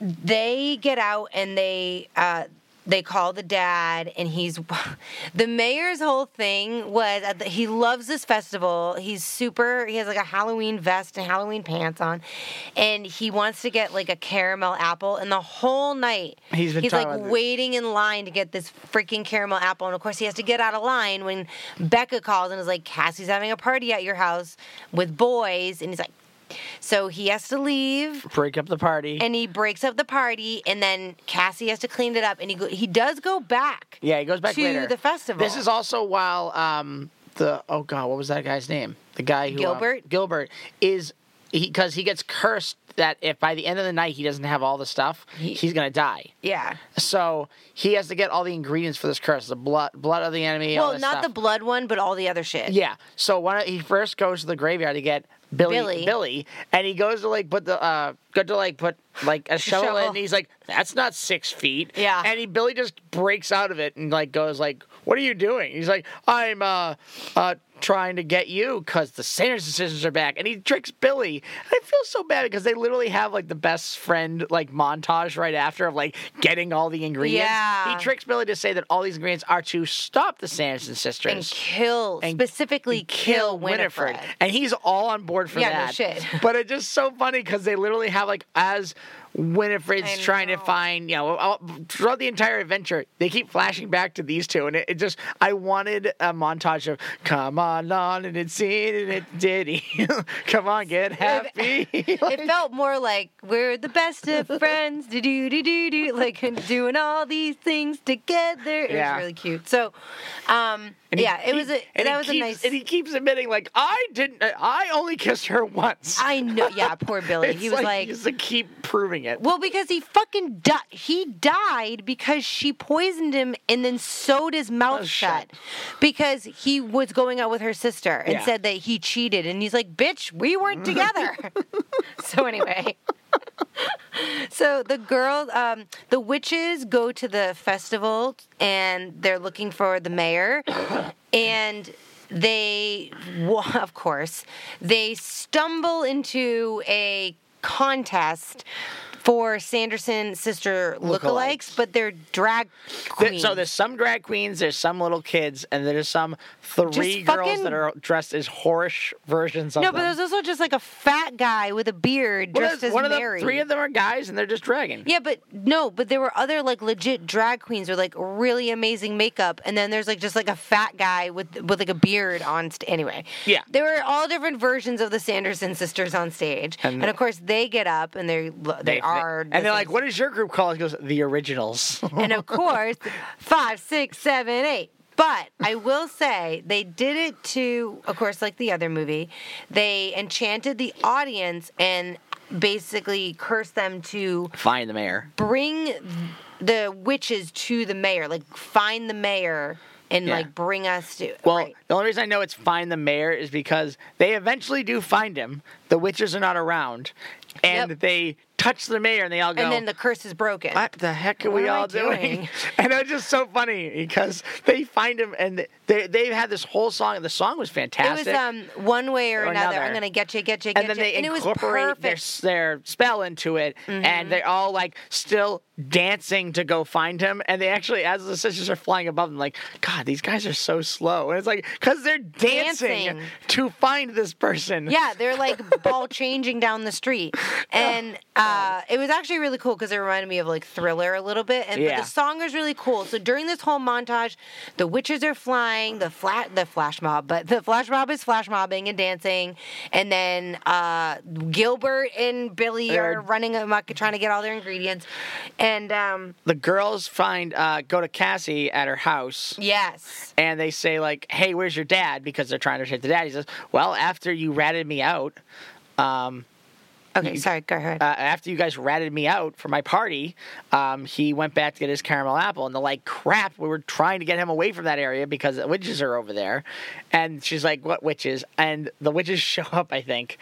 they get out and they uh, they call the dad and he's the mayor's whole thing was at the, he loves this festival. He's super he has like a halloween vest and halloween pants on and he wants to get like a caramel apple and the whole night He's been he's like waiting in line to get this freaking caramel apple and of course he has to get out of line when becca calls and is like cassie's having a party at your house with boys. And he's like so he has to leave break up the party. and he breaks up the party, and then Cassie has to clean it up, and he go, he does go back. yeah, he goes back to later. the festival. This is also while um the oh god, what was that guy's name? The guy who um, Gilbert? Gilbert is because he gets cursed that if by the end of the night he doesn't have all the stuff, He- he's gonna die. yeah. So he has to get all the ingredients for this curse: the blood, blood of the enemy. all Well, not stuff. the blood one, but all the other shit. Yeah. So when he first goes to the graveyard to get Billy, Billy. Billy, and he goes to like put the uh, go to like put like a shovel, in, and he's like, "That's not six feet." Yeah. And he Billy just breaks out of it and like goes like, "What are you doing?" He's like, "I'm uh, uh, trying to get you because the Sanderson sisters are back," and he tricks Billy. And I feel so bad because they literally have like the best friend like montage right after of like getting all the ingredients. Yeah. He tricks Billy to say that all these ingredients are to stop the Sanderson sisters And kill, And specifically kill Winifred. And he's all on board for Yeah, no that. shit. But it's just so funny because they literally have like as Winifred's trying to find, you know, all- throughout the entire adventure, they keep flashing back to these two, and it, it just, I wanted a montage of "Come on, on and it's seen and it did, come on, get happy." It felt more like we're the best of friends, do do do do do, like doing all these things together. It Yeah. was really cute. So, um, And he- yeah, it was a and that he was a nice. And he keeps admitting, like, I didn't, I only kissed her once. I know, yeah, poor Billy. He was like, he has to keep proving it. Well, because he fucking died. He died because she poisoned him and then sewed his mouth oh, shut. shut. Because he was going out with her sister and Yeah. said that he cheated. And he's like, bitch, we weren't together. so, anyway. so the girl, um, the witches go to the festival and they're looking for the mayor. and they, of course, they stumble into a contest for Sanderson sister lookalikes, Lookalikes. but they're drag queens. So there's some drag queens, there's some little kids, and there's some three Just girls that are dressed as whorish versions of no, them. but there's also just like a fat guy with a beard Well, dressed as one of them, three of them are guys, and they're just dragging. Yeah, but no, but there were other like legit drag queens with like really amazing makeup, and then there's like just like a fat guy with with like a beard on. St- anyway, Yeah. there were all different versions of the Sanderson sisters on stage, And- and, of course they get up and they they, are and they're like, "What is your group called?" He goes, "The Originals." and of course five, six, seven, eight. But I will say they did it to, of course, like the other movie. They enchanted the audience and basically cursed them to Find the mayor. bring the witches to the mayor, like find the mayor and Yeah. like bring us to. Well, right. the only reason I know it's find the mayor is because they eventually do find him. The witches are not around, and Yep. they touch the mayor, and they all go. and then the curse is broken. what the heck are What we all doing? doing? And it's just so funny because they find him and they they've had this whole song. and The song was fantastic. It was um one way or, Or another. another. I'm gonna get you, get you, get and then you, they and it was incorporate their, perfect. their spell into it, and they're all like still dancing to go find him. And they actually, as the sisters are flying above them, like, God, these guys are so slow. And it's like, because they're dancing, Dancing. to find this person. Yeah, they're like ball changing down the street, and uh, it was actually really cool because it reminded me of like Thriller a little bit. And but Yeah. the song is really cool. So during this whole montage, the witches are flying, the flat, the flash mob, but the flash mob is flash mobbing and dancing, and then uh, Gilbert and Billy They're- are running amok trying to get all their ingredients, and um, The girls find, uh, go to Cassie at her house. yes, and they say like, "Hey, where's your dad?" Because they're trying to shake the dad. He says, "Well, after you ratted me out, um, okay, sorry, go ahead. uh, after you guys ratted me out for my party, um, he went back to get his caramel apple." And they're like, "Crap, we were trying to get him away from that area because the witches are over there." And she's like, "What witches?" And the witches show up. I think.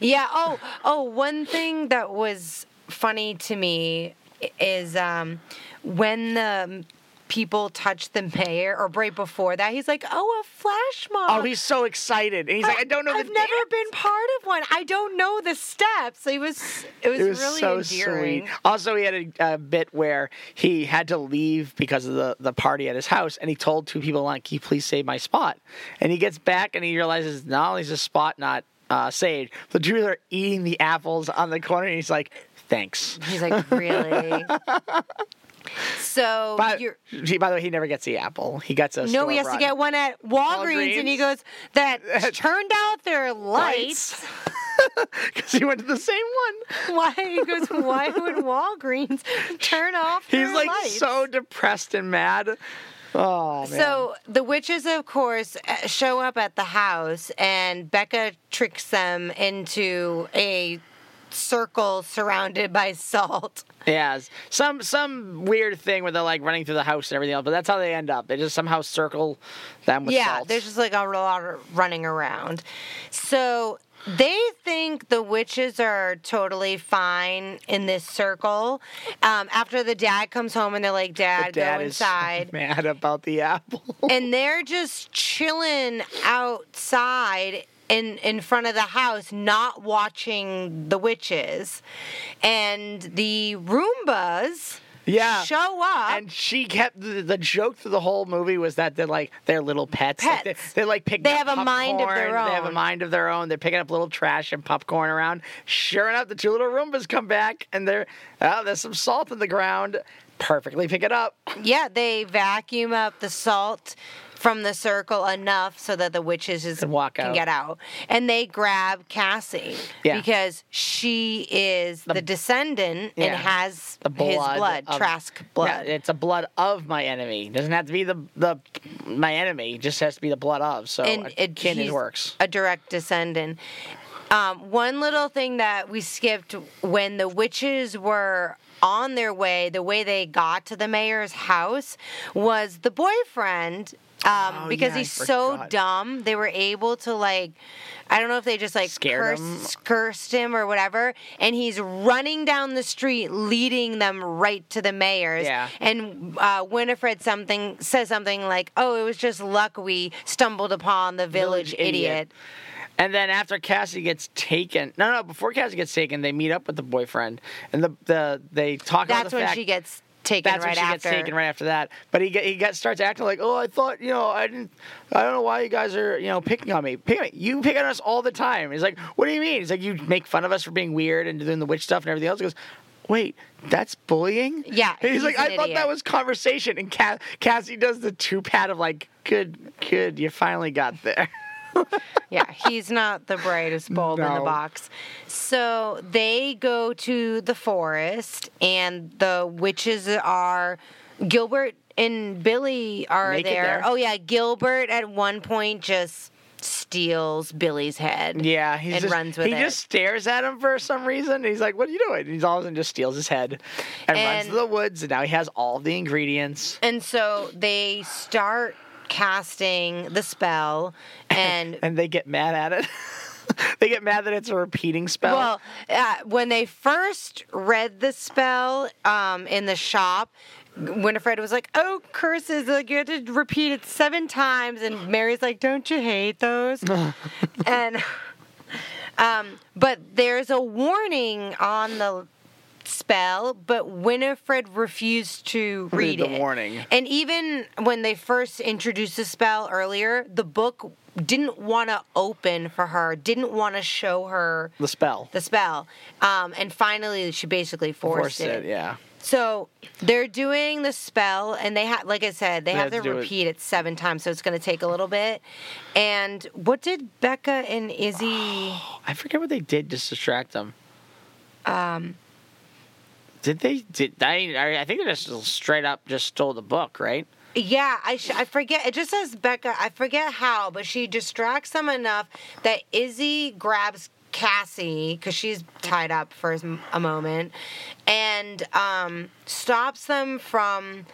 Yeah. Oh, oh, one thing that was funny to me is um, when the people touch the mayor, or right before that, he's like, "Oh, a flash mob." Oh, he's so excited, and he's like, "I don't know I've the never dance." been part of one. I don't know the steps. It was it was, It was really so endearing. sweet. Also, he had a, a bit where he had to leave because of the, the party at his house, and he told two people, "Like, can you please save my spot?" And he gets back and he realizes not only is his spot not uh, saved, the two are eating the apples on the corner, and he's like, "Thanks." He's like, "Really?" so By, you're. by the way, he never gets the apple. He gets a No, he has to get one at Walgreens, and he goes, "That turned out their lights." Because he went to the same one. Why he goes? Why would Walgreens turn off? He's their like lights? so depressed and mad. Oh man. So the witches, of course, uh, show up at the house, and Becca tricks them into a circle surrounded by salt. Yeah, some some weird thing where they're like running through the house and everything else, but that's how they end up. They just somehow circle them with yeah, salt. there's just like a lot of running around. So they think the witches are totally fine in this circle. Um, after the dad comes home and they're like, The "Dad, dad go is inside." mad about the apple. and they're just chilling outside in in front of the house not watching the witches and the roombas Yeah. show up and she kept the, the joke through the whole movie was that they're like they're little pets. Like, Pets. They're, they're like picking They up have a mind of their popcorn. They have a mind of their own. They're picking up little trash and popcorn around. Sure enough, the two little Roombas come back and they're oh, there's some salt in the ground. Perfectly pick it up. yeah they vacuum up the salt from the circle enough so that the witches is, Can walk can get out and they grab cassie Yeah. because she is the, descendant Yeah. and has The his blood blood of- trask blood Yeah, it's a blood of my enemy. It doesn't have to be the the my enemy. It just has to be the blood of. So and it, it works. A direct descendant. Um, one little thing that we skipped when the witches were on their way, the way they got to the mayor's house was the boyfriend. Um, Oh, because yeah, he's so dumb, they were able to like, I don't know if they just like cursed, him. cursed him or whatever, and he's running down the street, leading them right to the mayor's. Yeah. And uh, Winifred something says something like, "Oh, it was just luck we stumbled upon the village, Village idiot." idiot." And then after Cassie gets taken, no, no, before Cassie gets taken, they meet up with the boyfriend, and the the they talk about That's the when fact she gets taken that's right when she after. gets taken right after that. But he get, he gets starts acting like, oh, I thought you know I didn't, I don't know why you guys are you know picking on me. Pick, me. you pick on us all the time. He's like, what do you mean? He's like, you make fun of us for being weird and doing the witch stuff and everything else. He goes. Wait, that's bullying? Yeah, He's, he's like, I thought that was conversation. And Ca- Cassie does the two pat of like, good, good, you finally got there. yeah, he's not the brightest bulb in the box. So they go to the forest, and the witches are Gilbert and Billy are there. there. Oh yeah, Gilbert at one point just steals Billy's head. Yeah, he's and just, runs with he it. He just stares at him for some reason. He's like, "What are you doing?" And he's all of a sudden just steals his head and, runs And- to the woods. And now he has all the ingredients. And so they start casting the spell, and and they get mad at it. they get mad that it's a repeating spell. Well, uh, when they first read the spell um, in the shop, Winifred was like, "Oh, curses! Like you have to repeat it seven times." And Mary's like, "Don't you hate those?" and um, but there's a warning on the spell, but Winifred refused to read, Read the it. warning. And even when they first introduced the spell earlier, the book didn't want to open for her, didn't want to show her the spell. the spell. Um, and finally, she basically forced, Forced it. it, yeah. So they're doing the spell, and they have, like I said, they, have, to, do it. repeat it. seven times, so it's going to take a little bit. And what did Becca and Izzy? I forget what they did to distract them. Um. Did they? Did I? I think they just straight up just stole the book, right? Yeah, I sh- I forget. It just says Becca. I forget how, but she distracts them enough that Izzy grabs Cassie because she's tied up for a moment, and um, stops them from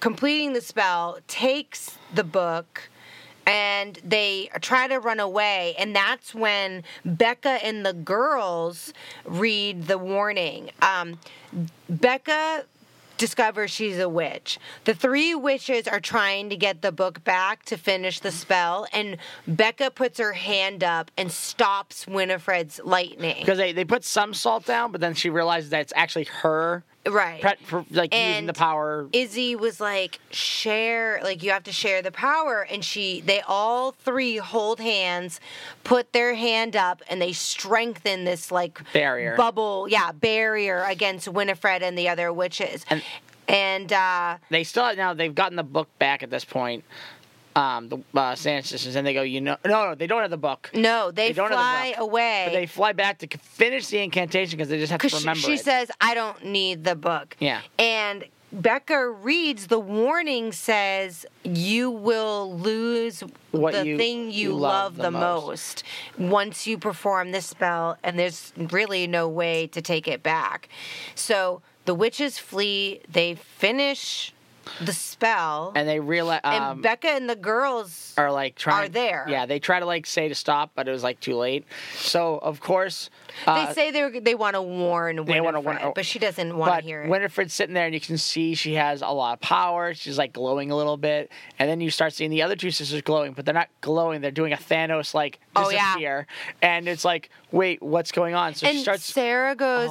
completing the spell. Takes the book. And they try to run away, and that's when Becca and the girls read the warning. Um, Becca discovers she's a witch. The three witches are trying to get the book back to finish the spell, and Becca puts her hand up and stops Winifred's lightning. Because they, they put some salt down, but then she realizes that it's actually her, Right. pre- for, like using And the power. Izzy was like, share, like you have to share the power. And she, they all three hold hands, put their hand up, and they strengthen this like Barrier. bubble, yeah, barrier against Winifred and the other witches. And- and uh, they still now they've gotten the book back at this point. Um, the uh, Sand Sisters, and they go, you know, no, no, they don't have the book. no, they, They don't have the fly book, away. But they fly back to finish the incantation because they just have to Because she, remember she it. says, I don't need the book. Yeah. And Becca reads the warning says, You will lose What the you- thing you, you love, love the the most. once you perform this spell, and there's really no way to take it back. So the witches flee, they finish the spell, and, and they realize um, Becca and the girls are like trying. are there. Yeah, they try to like say to stop, but it was like too late. So of course, uh, they say they they want to warn Winifred, they wanna warn- but she doesn't want to hear it. Winifred's sitting there, and you can see she has a lot of power. She's like glowing a little bit, and then you start seeing the other two sisters glowing, but they're not glowing. They're doing a Thanos like Oh, yeah. disappear, and it's like, wait, what's going on? So and she starts. Sarah goes,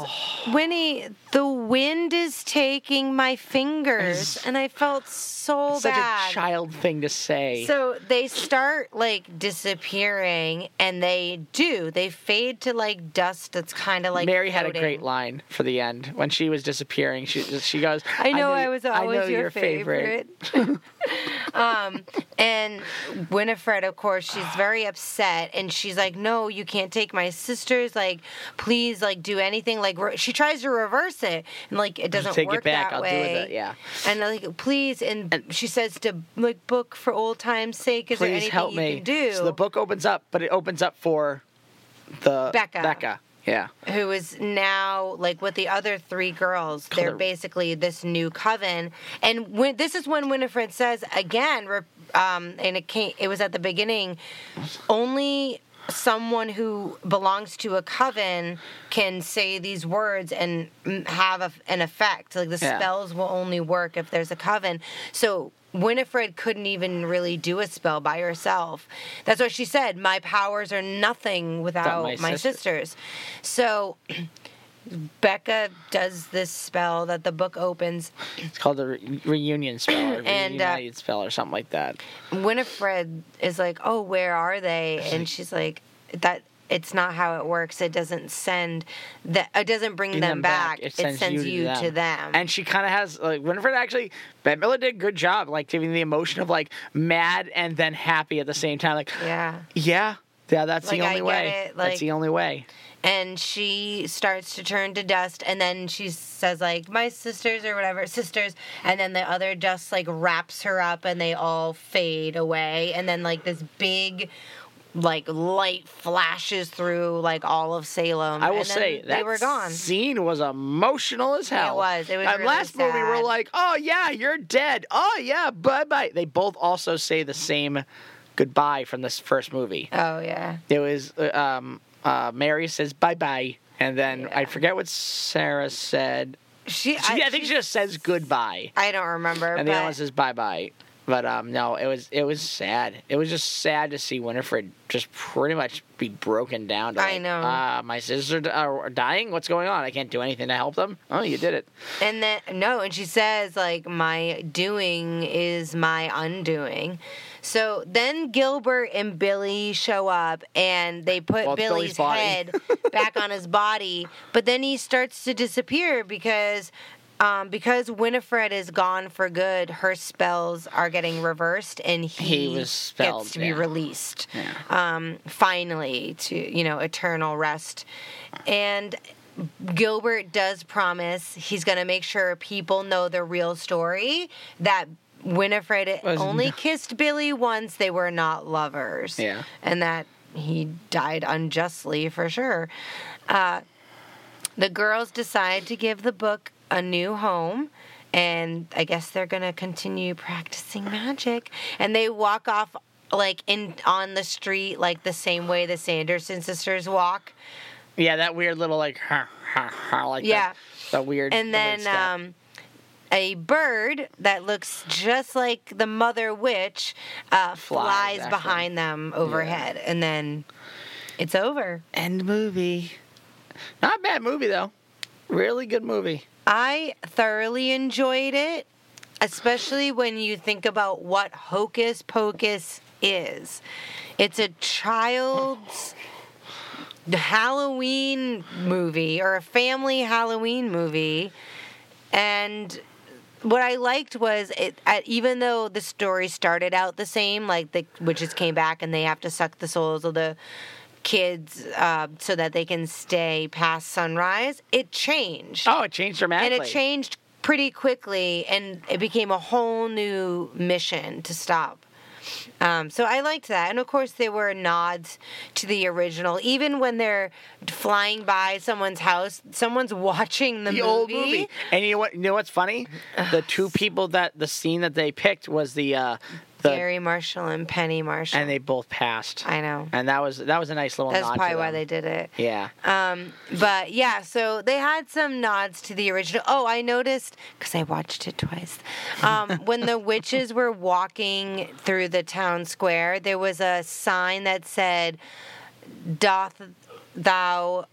Winnie, the wind is taking my fingers. And I felt so such bad. a child thing to say. So they start like disappearing, and they do. They fade to like dust that's kind of like. Mary had a great line for the end when she was disappearing. She she goes, I know I, was I always know your, your favorite. um, and Winifred, of course, she's very upset, and she's like, "No, you can't take my sisters. Like, please, like, do anything. Like, re-. she tries to reverse it, and like, it doesn't Take work it back. that I'll way. do with it. Yeah. And like, please, and, she says to like book for old times' sake. Is there Please anything help you me. can do? So the book opens up, but it opens up for the Becca. Becca. Yeah. who is now like with the other three girls. They're basically this new coven, and when this is when Winifred says again, re- um, and it came, it was at the beginning, only someone who belongs to a coven can say these words and have a, an effect. Like the Yeah. spells will only work if there's a coven. So Winifred couldn't even really do a spell by herself. That's what she said. My powers are nothing without my my, sister." sisters. So Becca does this spell that the book opens. It's called the re- reunion spell or And, uh, spell or something like that. Winifred is like, "Oh, where are they?" And she's like, "That it's not how it works. It doesn't send that. It doesn't bring Bring them, back. It sends, you, to them." And she kind of has like Winifred actually. Bette Midler did a good job, like giving the emotion of like mad and then happy at the same time. Like, yeah. yeah, yeah, that's Like, the only way. it, that's the only way. And she starts to turn to dust and then she says like my sisters or whatever sisters and then the other dust like wraps her up and they all fade away and then like this big like light flashes through like all of Salem. I will and say they that were gone. scene was emotional as hell. It was. It was That really last movie, we're like, oh yeah, you're dead. Oh yeah, bye bye. They both also say the same goodbye from this first movie. Oh yeah. It was uh, um, uh, Mary says bye bye, and then I forget what Sarah said. She, She, I, think she just says goodbye, I don't remember. and the other one says bye bye. But um, no, it was it was sad. It was just sad to see Winifred just pretty much be broken down. To I know. Uh, my sisters are, are dying. What's going on? I can't do anything to help them. Oh, you did it. And then no, and she says like my doing is my undoing. So then Gilbert and Billy show up and they put Well, Billy's Billy's head back on his body, but then he starts to disappear because um, because Winifred is gone for good, her spells are getting reversed, and he, He spelled, gets to be released. Yeah. Um, finally, to you know, eternal rest, and Gilbert does promise he's going to make sure people know the real story that Winifred Was only no- kissed Billy once, they were not lovers. Yeah. And that he died unjustly for sure. Uh, the girls decide to give the book a new home. And I guess they're gonna continue practicing magic. And they walk off like in on the street like the same way the Sanderson sisters walk. Yeah, that weird little like ha ha ha like Yeah. that, that weird. and the weird then step. um, a bird that looks just like the mother witch uh, flies, after. behind them overhead, and then it's over. end movie. Not a bad movie though. Really good movie. I thoroughly enjoyed it, especially when you think about what Hocus Pocus is. It's a child's Halloween movie or a family Halloween movie. And what I liked was it, uh, even though the story started out the same, like the witches came back and they have to suck the souls of the kids uh, so that they can stay past sunrise, it changed. Oh, it changed dramatically. and it changed pretty quickly, and it became a whole new mission to stop. Um, so I liked that, and of course there were nods to the original. Even when they're flying by someone's house, someone's watching the, the old movie. And you know what? You know what's funny? The two people that the scene that they picked was the uh, the Garry Marshall and Penny Marshall. and they both passed. I know. And that was that was a nice little. Nod that's probably why they did it. Yeah. Um, but yeah, so they had some nods to the original. Oh, I noticed because I watched it twice. Um, when the witches were walking through the town square, there was a sign that said, "Doth thou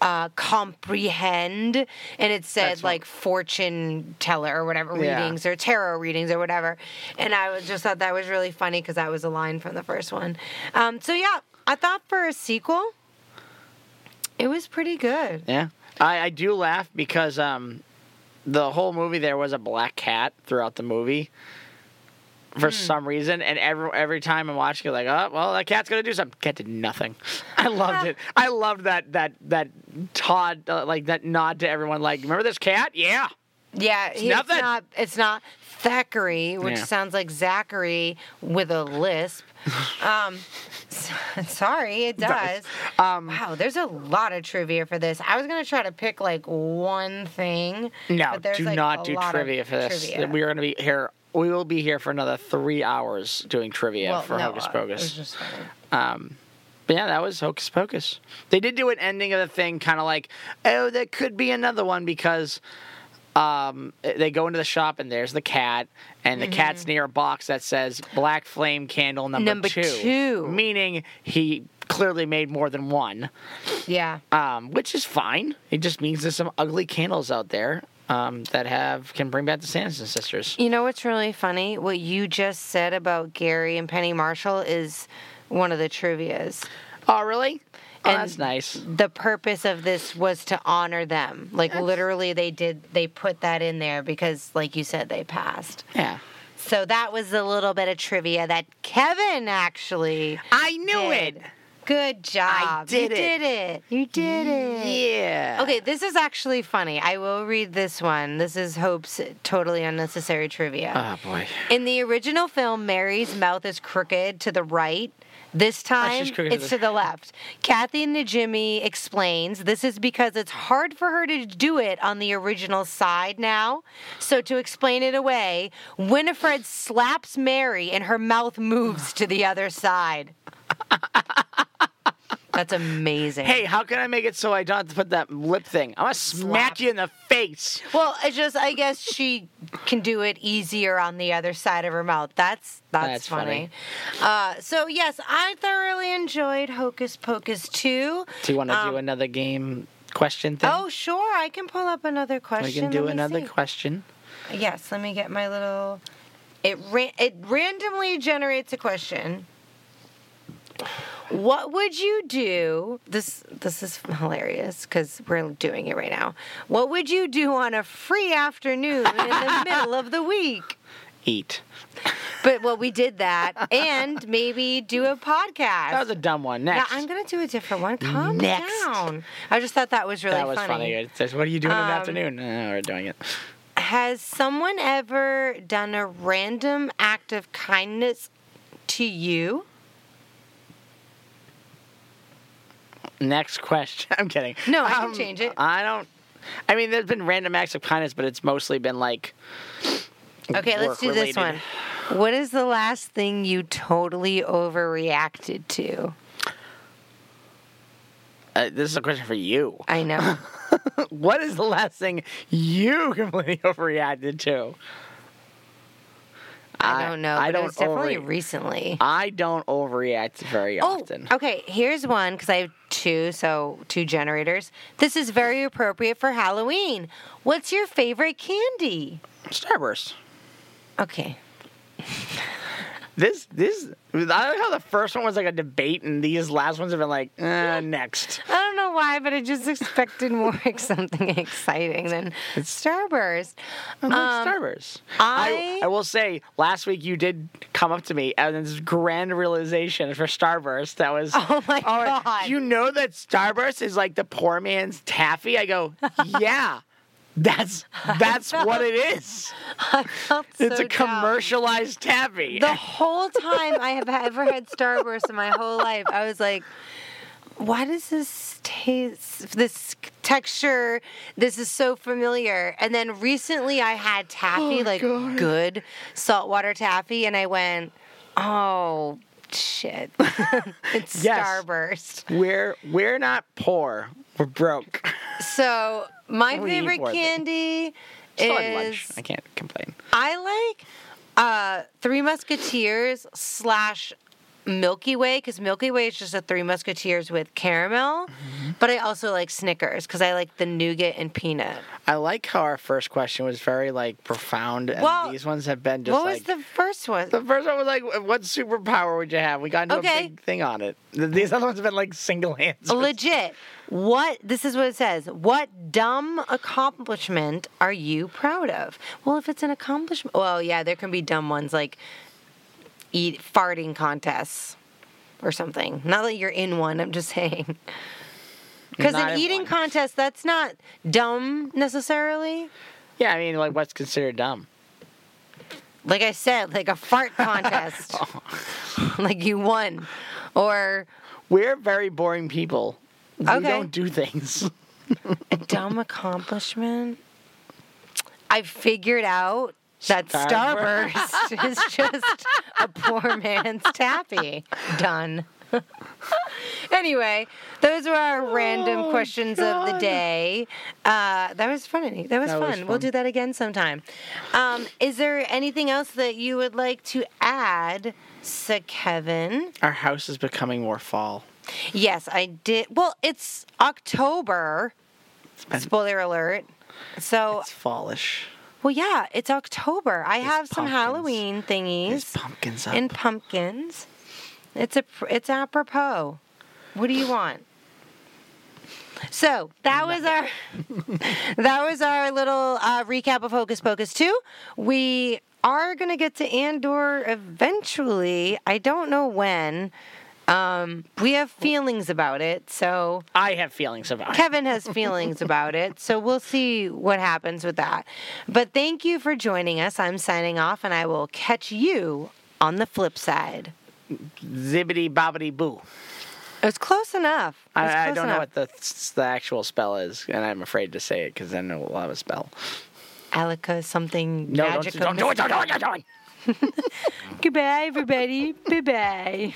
uh, comprehend?" And it said That's like fortune teller or whatever Yeah. readings or tarot readings or whatever. And I was just thought that was really funny because that was a line from the first one. Um, so yeah, I thought for a sequel. It was pretty good. Yeah. I, I do laugh because um, the whole movie there was a black cat throughout the movie. For some reason, and every every time I'm watching it, like, oh, well, that cat's gonna do something. Cat did nothing. I loved it. I loved that that that Todd uh, like that nod to everyone. Like, remember this cat? Yeah. Yeah, it's nothing. not. It's not Thackery, which Yeah. sounds like Zachary with a lisp. Um, sorry, it does. Um, wow, there's a lot of trivia for this. I was gonna try to pick like one thing. No, but there's, do like, not do trivia for this. trivia. We are going to be here. We will be here for another three hours doing trivia well, for no, Hocus Pocus. was just funny. Um, but yeah, that was Hocus Pocus. They did do an ending of the thing, kind of like, oh, there could be another one because um, they go into the shop and there's the cat, and the cat's near a box that says "Black Flame Candle Number, Number two. meaning he clearly made more than one, Yeah. um, which is fine. It just means there's some ugly candles out there um, that have can bring back the Sanderson sisters. You know what's really funny? What you just said about Garry and Penny Marshall is one of the trivia's. Oh, really? Oh, And- that's nice. The purpose of this was to honor them. Like literally they did they put that in there because like you said they passed. Yeah, So that was a little bit of trivia that Kevin actually I knew did. it. Good job. did you it. did it. You did it. Yeah. Okay, this is actually funny. I will read this one. This is Hope's totally unnecessary trivia. Oh boy. In the original film, Mary's mouth is crooked to the right. This oh, time, she's crooked to it's to the left. Kathy Najimy explains this is because it's hard for her to do it on the original side now. So, to explain it away, Winifred slaps Mary and her mouth moves to the other side. That's amazing. Hey, how can I make it so I don't have to put that lip thing? I'm gonna smack you in the face. Well, it's just I guess she can do it easier on the other side of her mouth. That's that's, That's funny. Uh, so yes, I thoroughly enjoyed Hocus Pocus two. Do you want to do Um, another game question thing? Oh sure, I can pull up another question. we can do another see. question. Yes, let me get my little. It ra- it randomly generates a question. What would you do? This this is hilarious because we're doing it right now. What would you do on a free afternoon in the middle of the week? Eat. But well, we did that, and maybe do a podcast. That was a dumb one. now Next. I'm gonna do a different one. Calm Next. down. I just thought that was really that was funny. It says, "What are you doing in the Um, afternoon?" No, we're doing it. Has someone ever done a random act of kindness to you? Next question. I'm kidding. No, I can change it. I don't. I mean, there's been random acts of kindness, but it's mostly been like. Okay, let's do this one. What is the last thing you totally overreacted to? Uh, this is a question for you. I know. what is the last thing you completely overreacted to? I don't know. I don't it was definitely overre- recently. I don't overreact very oh, often. Oh, okay. Here's one because I have two, so two generators. This is very appropriate for Halloween. What's your favorite candy? Starburst. Okay. This this I like how the first one was like a debate, and these last ones have been like uh, next. I don't know why, but I just expected more like something exciting than Starburst. I like Um, Starburst. I- I will say last week you did come up to me and this grand realization for Starburst that was Oh my God. You know that Starburst is like the poor man's taffy? I go, yeah. That's that's what it is. I felt It's so a dumb. commercialized taffy. The whole time I have ever had Starburst in my whole life, I was like, why does this taste, this texture, this is so familiar? And then recently I had taffy, Oh, like God. good saltwater taffy, and I went, oh, shit. it's Yes. Starburst. we're we're not poor. We're broke. So my favorite candy Still had lunch. is I can't complain. I like uh, Three Musketeers slash Milky Way because Milky Way is just a Three Musketeers with caramel. Mm-hmm. But I also like Snickers because I like the nougat and peanut. I like how our first question was very like profound, and Well, these ones have been just what like was the first one? The first one was like, what superpower would you have? We got into Okay. a big thing on it. Th- These other ones have been like single answers. Legit. What this is what it says. What dumb accomplishment are you proud of? Well, if it's an accomplishment, well, yeah, there can be dumb ones like eat farting contests or something. Not that you're in one. I'm just saying. Because an eating one. contest, that's not dumb necessarily. Yeah, I mean, like, what's considered dumb? Like I said, like a fart contest, like you won, or We're very boring people. We Okay. don't do things. A dumb accomplishment. I figured out that Starburst. Starburst is just a poor man's taffy. Done. anyway, those were our random Oh, questions of the day. Uh, that was funny. That was That fun. was We'll fun. do that again sometime. Um, is there anything else that you would like to add, Sir Kevin? Our house is becoming more fall. Yes, I did. Well, it's October. been- Spoiler alert. So, It's fallish. well, yeah, it's October. I There's have some pumpkins. Halloween thingies. There's pumpkins up. and pumpkins. It's a it's apropos. What do you want? So that was our that was our little uh, recap of Hocus Pocus two. We are gonna get to Andor eventually. I don't know when. Um, we have feelings about it, so I have feelings about it. Kevin has feelings about it, so we'll see what happens with that. But thank you for joining us. I'm signing off, and I will catch you on the flip side. Zibbity bobbity boo. It was close enough. Was I, I close don't know what the the actual spell is, and I'm afraid to say it because then it will have a spell. Alica something No, magic. don't, don't do it! Don't do it! Don't do it! Goodbye, everybody. Bye bye.